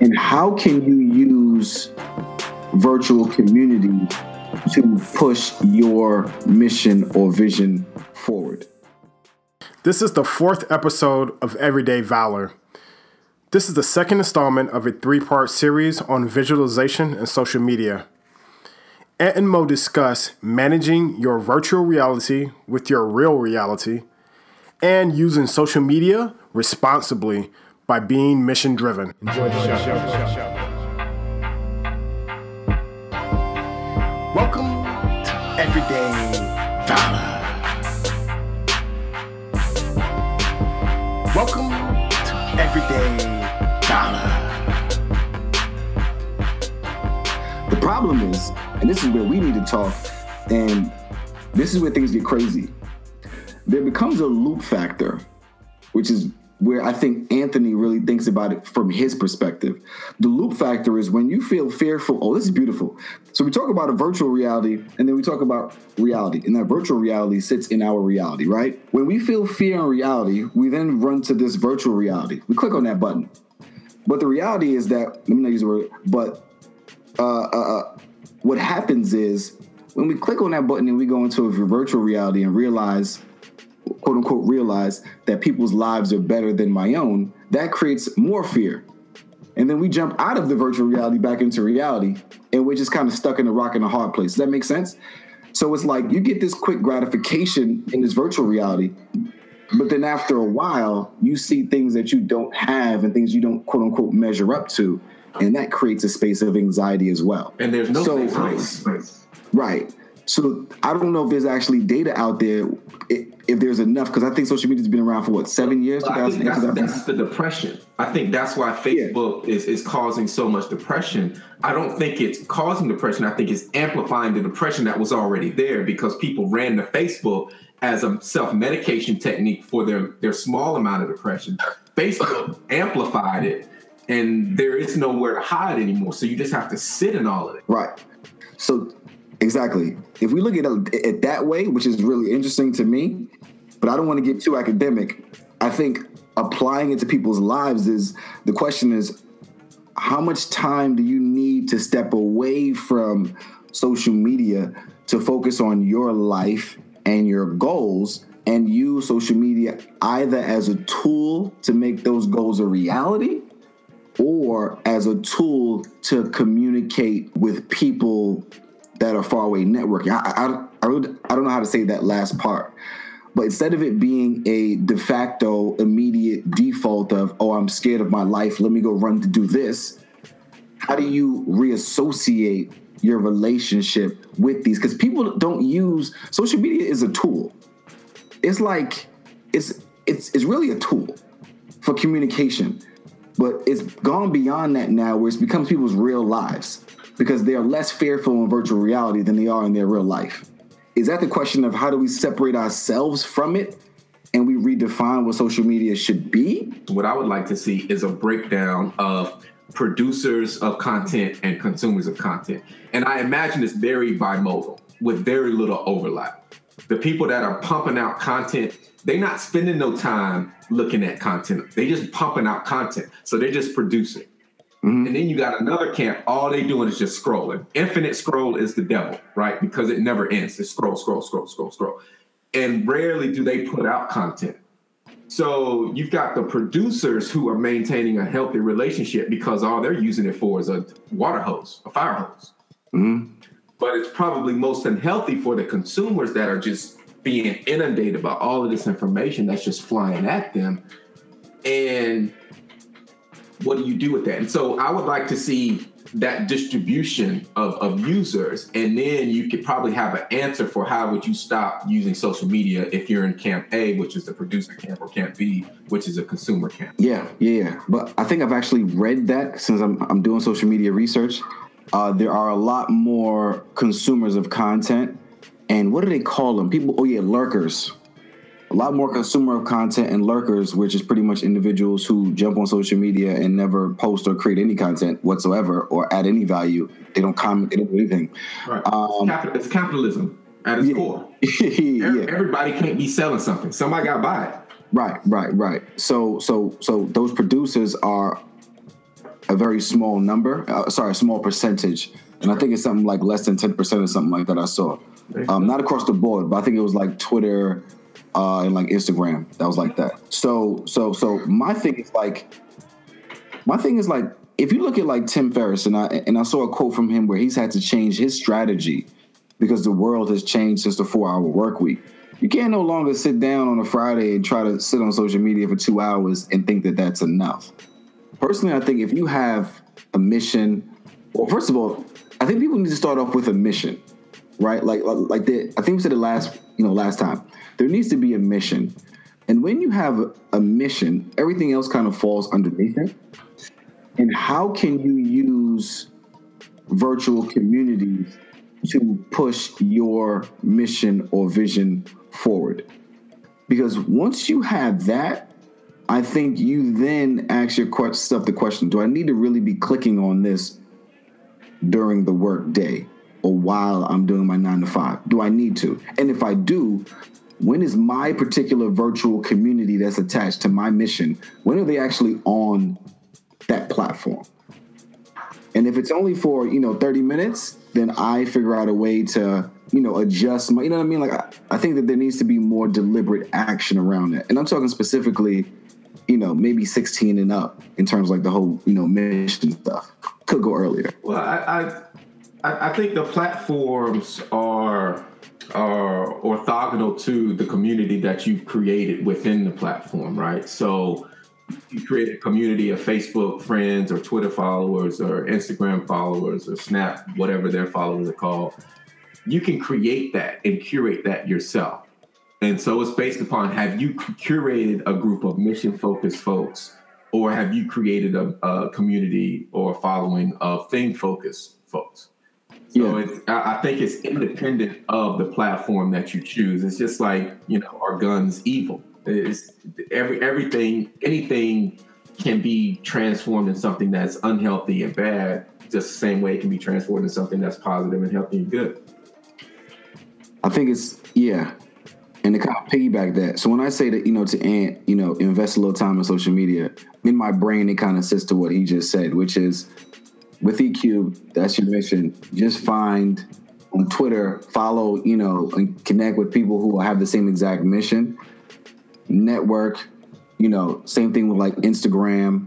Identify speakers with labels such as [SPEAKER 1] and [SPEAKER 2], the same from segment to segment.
[SPEAKER 1] And how can you use virtual community to push your mission or vision forward?
[SPEAKER 2] This is the fourth episode of Everyday Valor. This is the second installment of a three part series on visualization and social media. Ant and Mo discuss managing your virtual reality with your real reality and using social media responsibly by being mission driven. Enjoy the show. Welcome to Everyday Valor. Welcome to Everyday Valor.
[SPEAKER 1] The problem is, and this is where we need to talk, and this is where things get crazy. There becomes a loop factor, which is where I think Anthony really thinks about it from his perspective. The loop factor is when you feel fearful. Oh, this is beautiful. So we talk about a virtual reality and then we talk about reality. And that virtual reality sits in our reality, right? When we feel fear in reality, we then run to this virtual reality. We click on that button. But the reality is that, let me not use the word, but uh, uh, uh what happens is when we click on that button and we go into a virtual reality and realize quote unquote realize that people's lives are better than my own, that creates more fear. And then we jump out of the virtual reality back into reality, and we're just kind of stuck in a rock and a hard place. Does that make sense? So it's like you get this quick gratification in this virtual reality, but then after a while, you see things that you don't have and things you don't quote unquote measure up to. And that creates a space of anxiety as well.
[SPEAKER 3] And there's no so, place.
[SPEAKER 1] Right. So I don't know if there's actually data out there if there's enough because I think social media's been around for what seven years.
[SPEAKER 3] Well, I think that's, that's, the depression. I think that's why Facebook yeah. is is causing so much depression. I don't think it's causing depression. I think it's amplifying the depression that was already there because people ran to Facebook as a self medication technique for their their small amount of depression. Facebook amplified it, and there is nowhere to hide anymore. So you just have to sit in all of it.
[SPEAKER 1] Right. So Exactly. If we look at it that way, which is really interesting to me, but I don't want to get too academic. I think applying it to people's lives is the question is how much time do you need to step away from social media to focus on your life and your goals and use social media either as a tool to make those goals a reality or as a tool to communicate with people that are far away networking. I, I, I, I don't know how to say that last part. But instead of it being a de facto immediate default of, oh, I'm scared of my life, let me go run to do this, how do you reassociate your relationship with these? Because people don't use social media is a tool. It's like it's it's it's really a tool for communication. But it's gone beyond that now where it's becomes people's real lives because they are less fearful in virtual reality than they are in their real life. Is that the question of how do we separate ourselves from it and we redefine what social media should be?
[SPEAKER 3] What I would like to see is a breakdown of producers of content and consumers of content. And I imagine it's very bimodal with very little overlap. The people that are pumping out content, they're not spending no time looking at content. They just pumping out content. So they're just producing. Mm-hmm. And then you got another camp, all they doing is just scrolling. Infinite scroll is the devil, right? Because it never ends. It's scroll, scroll, scroll, scroll, scroll. And rarely do they put out content. So you've got the producers who are maintaining a healthy relationship because all they're using it for is a water hose, a fire hose. Mm-hmm. But it's probably most unhealthy for the consumers that are just being inundated by all of this information that's just flying at them. And what do you do with that? And so I would like to see that distribution of, of users and then you could probably have an answer for how would you stop using social media if you're in camp a which is the producer camp or camp b which is a consumer camp.
[SPEAKER 1] Yeah yeah yeah. But i think i've actually read that since i'm, I'm doing social media research. Uh, there are a lot more consumers of content and what do they call them? People oh yeah lurkers a lot more consumer content and lurkers, which is pretty much individuals who jump on social media and never post or create any content whatsoever or add any value. They don't comment, they don't do anything.
[SPEAKER 3] Right. Um, it's capitalism at its yeah. core. yeah. Everybody can't be selling something. Somebody got to buy it.
[SPEAKER 1] Right, right, right. So, so, so those producers are a very small number. Uh, sorry, a small percentage, and I think it's something like less than ten percent or something like that. I saw, um, not across the board, but I think it was like Twitter uh, and like Instagram. That was like that. So, so, so my thing is like, my thing is like, if you look at like Tim Ferriss, and I and I saw a quote from him where he's had to change his strategy because the world has changed since the four-hour work week. You can't no longer sit down on a Friday and try to sit on social media for two hours and think that that's enough. Personally, I think if you have a mission, well, first of all, I think people need to start off with a mission, right? Like, like the, I think we said it last, you know, last time. There needs to be a mission, and when you have a mission, everything else kind of falls underneath it. And how can you use virtual communities to push your mission or vision forward. Because once you have that, I think you then ask yourself the question Do I need to really be clicking on this during the work day or while I'm doing my nine to five? Do I need to? And if I do, when is my particular virtual community that's attached to my mission, when are they actually on that platform? And if it's only for, you know, 30 minutes, then I figure out a way to you know, adjust my, you know what I mean? Like, I, I think that there needs to be more deliberate action around it. And I'm talking specifically, you know, maybe 16 and up in terms of like the whole, you know, mission stuff. Could go earlier.
[SPEAKER 3] Well, I, I, I think the platforms are are orthogonal to the community that you've created within the platform, right? So you create a community of Facebook friends or Twitter followers or Instagram followers or Snap, whatever their followers are called you can create that and curate that yourself. And so it's based upon have you curated a group of mission focused folks or have you created a, a community or a following of thing focused folks? So yeah. it's, I think it's independent of the platform that you choose. It's just like, you know, are guns evil? It's every everything, anything can be transformed in something that's unhealthy and bad, just the same way it can be transformed in something that's positive and healthy and good.
[SPEAKER 1] I think it's yeah, and to kind of piggyback that. So when I say that, you know, to ant, you know, invest a little time in social media, in my brain it kind of sits to what he just said, which is with EQ, that's your mission. Just find on Twitter, follow, you know, and connect with people who have the same exact mission. Network, you know, same thing with like Instagram,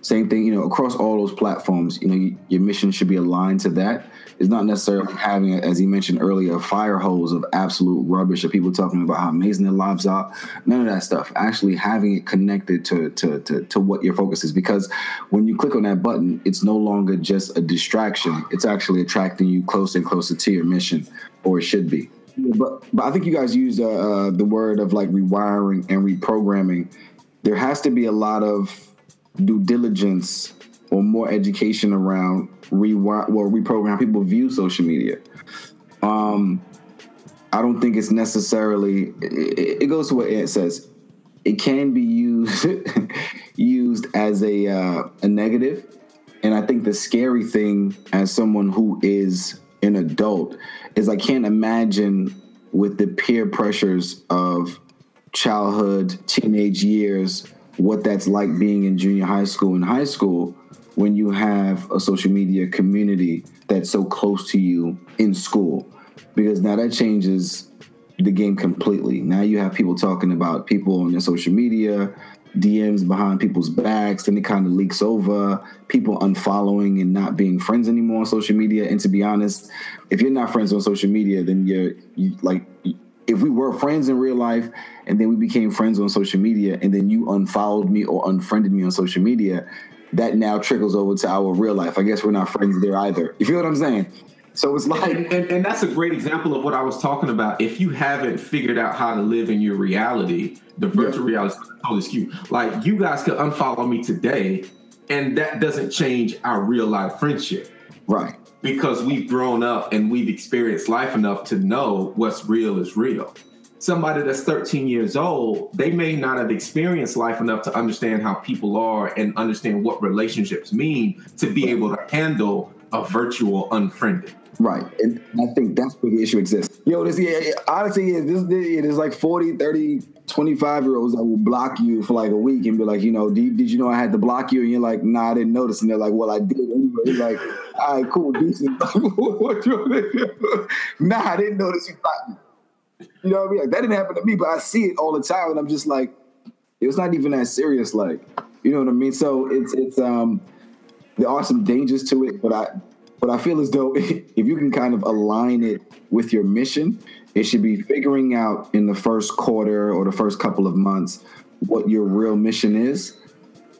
[SPEAKER 1] same thing, you know, across all those platforms, you know, your mission should be aligned to that. It's not necessarily having, as he mentioned earlier, a fire hose of absolute rubbish of people talking about how amazing their lives are. None of that stuff. Actually having it connected to, to, to, to what your focus is. Because when you click on that button, it's no longer just a distraction. It's actually attracting you closer and closer to your mission, or it should be. But, but I think you guys used uh, uh, the word of like rewiring and reprogramming. There has to be a lot of due diligence or more education around rewire well reprogram people view social media. Um, I don't think it's necessarily. It, it goes to what it says. It can be used used as a uh, a negative, and I think the scary thing as someone who is an adult is I can't imagine with the peer pressures of childhood, teenage years, what that's like being in junior high school and high school when you have a social media community that's so close to you in school because now that changes the game completely. Now you have people talking about people on their social media, DMs behind people's backs, then it kind of leaks over, people unfollowing and not being friends anymore on social media. And to be honest, if you're not friends on social media, then you're you, like, if we were friends in real life and then we became friends on social media and then you unfollowed me or unfriended me on social media, that now trickles over to our real life. I guess we're not friends there either. You feel what I'm saying? So it's like,
[SPEAKER 3] and, and, and, that's a great example of what I was talking about. If you haven't figured out how to live in your reality, the virtual yeah. reality is totally skewed. Like you guys could unfollow me today, and that doesn't change our real life friendship,
[SPEAKER 1] right?
[SPEAKER 3] Because we've grown up and we've experienced life enough to know what's real is real somebody that's 13 years old, they may not have experienced life enough to understand how people are and understand what relationships mean to be able to handle a virtual unfriended.
[SPEAKER 1] Right. And I think that's where the issue exists. Yo, this yeah, honestly, this, this it is like 40, 30 25 year olds that will block you for like a week and be like, you know, did, did you know I had to block you? And you're like, nah, I didn't notice. And they're like, well, I did anyway. Like, all right, cool, decent. what you do? Nah, I didn't notice you blocked me. You know what I mean? Like, that didn't happen to me, but I see it all the time, and I'm just like, it's not even that serious. Like, you know what I mean? So it's it's um, there are some dangers to it, but I but I feel as though if you can kind of align it with your mission, it should be figuring out in the first quarter or the first couple of months what your real mission is,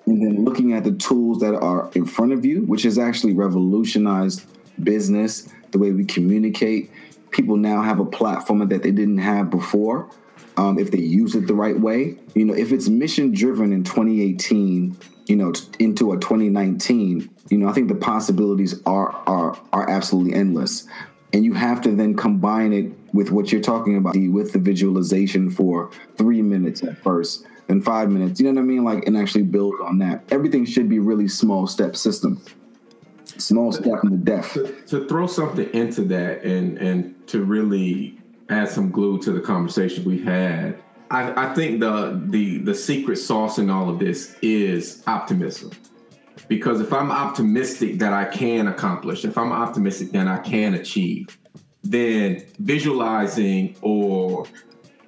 [SPEAKER 1] and then looking at the tools that are in front of you, which has actually revolutionized business, the way we communicate. People now have a platform that they didn't have before. Um, if they use it the right way, you know, if it's mission driven in 2018, you know, into a 2019, you know, I think the possibilities are are are absolutely endless. And you have to then combine it with what you're talking about, with the visualization for three minutes at first, then five minutes. You know what I mean? Like, and actually build on that. Everything should be really small step system small step in the death.
[SPEAKER 3] To, to, throw something into that and and to really add some glue to the conversation we've had, I, I think the the the secret sauce in all of this is optimism. Because if I'm optimistic that I can accomplish, if I'm optimistic that I can achieve, then visualizing or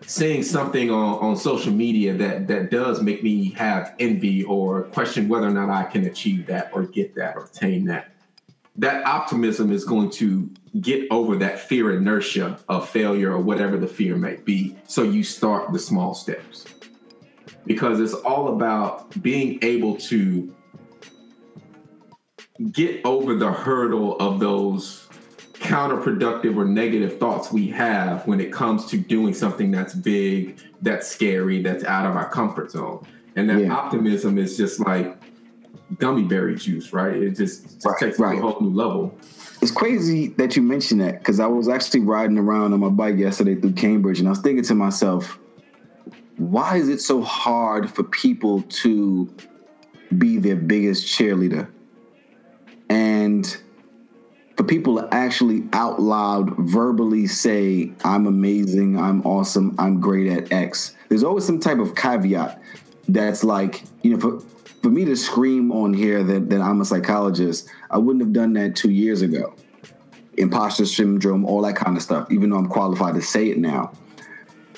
[SPEAKER 3] seeing something on, on social media that that does make me have envy or question whether or not I can achieve that or get that or attain that that optimism is going to get over that fear inertia of failure or whatever the fear may be. So you start the small steps because it's all about being able to get over the hurdle of those counterproductive or negative thoughts we have when it comes to doing something that's big, that's scary, that's out of our comfort zone. And that yeah. optimism is just like gummy berry juice, right? It just, just right, takes right. a whole new level.
[SPEAKER 1] It's crazy that you mentioned that because I was actually riding around on my bike yesterday through Cambridge and I was thinking to myself, why is it so hard for people to be their biggest cheerleader? And for people to actually out loud verbally say, I'm amazing, I'm awesome, I'm great at X. There's always some type of caveat that's like, you know, for for me to scream on here that, that I'm a psychologist, I wouldn't have done that two years ago. Imposter syndrome, all that kind of stuff, even though I'm qualified to say it now.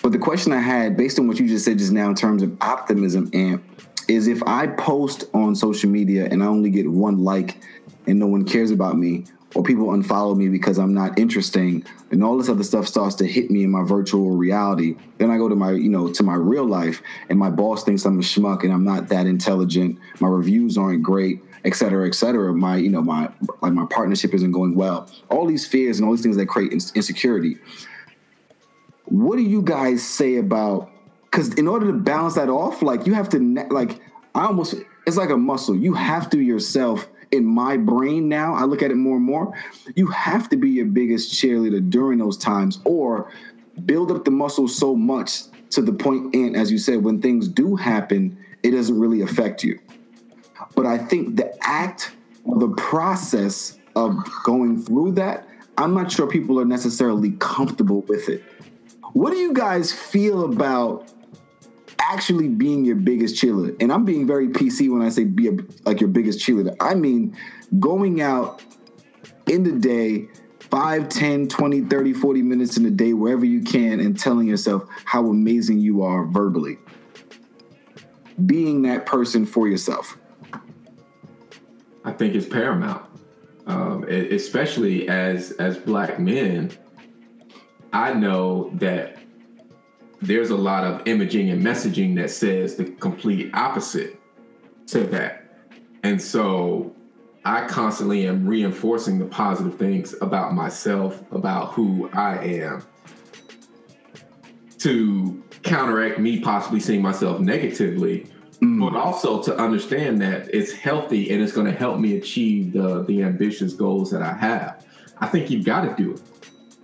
[SPEAKER 1] But the question I had, based on what you just said just now in terms of optimism, Ant, is if I post on social media and I only get one like and no one cares about me, or people unfollow me because I'm not interesting, and all this other stuff starts to hit me in my virtual reality. Then I go to my, you know, to my real life, and my boss thinks I'm a schmuck and I'm not that intelligent. My reviews aren't great, et cetera, et cetera. My, you know, my like my partnership isn't going well. All these fears and all these things that create insecurity. What do you guys say about? Because in order to balance that off, like you have to, like I almost, it's like a muscle. You have to yourself in my brain now, I look at it more and more. You have to be your biggest cheerleader during those times or build up the muscle so much to the point and as you said, when things do happen, it doesn't really affect you. But I think the act the process of going through that, I'm not sure people are necessarily comfortable with it. What do you guys feel about actually being your biggest cheerleader. And I'm being very PC when I say be a, like your biggest cheerleader. I mean going out in the day, 5, 10, 20, 30, 40 minutes in the day, wherever you can, and telling yourself how amazing you are verbally. Being that person for yourself.
[SPEAKER 3] I think it's paramount, um, especially as as black men. I know that there's a lot of imaging and messaging that says the complete opposite to that. And so I constantly am reinforcing the positive things about myself, about who I am, to counteract me possibly seeing myself negatively, mm. but also to understand that it's healthy and it's going to help me achieve the, the ambitious goals that I have. I think you've got to do it.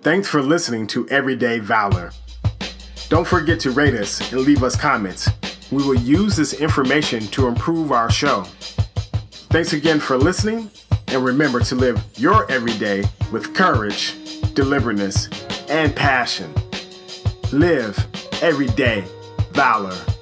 [SPEAKER 2] Thanks for listening to Everyday Valor. Don't forget to rate us and leave us comments. We will use this information to improve our show. Thanks again for listening, and remember to live your everyday with courage, deliberateness, and passion. Live every day Valor.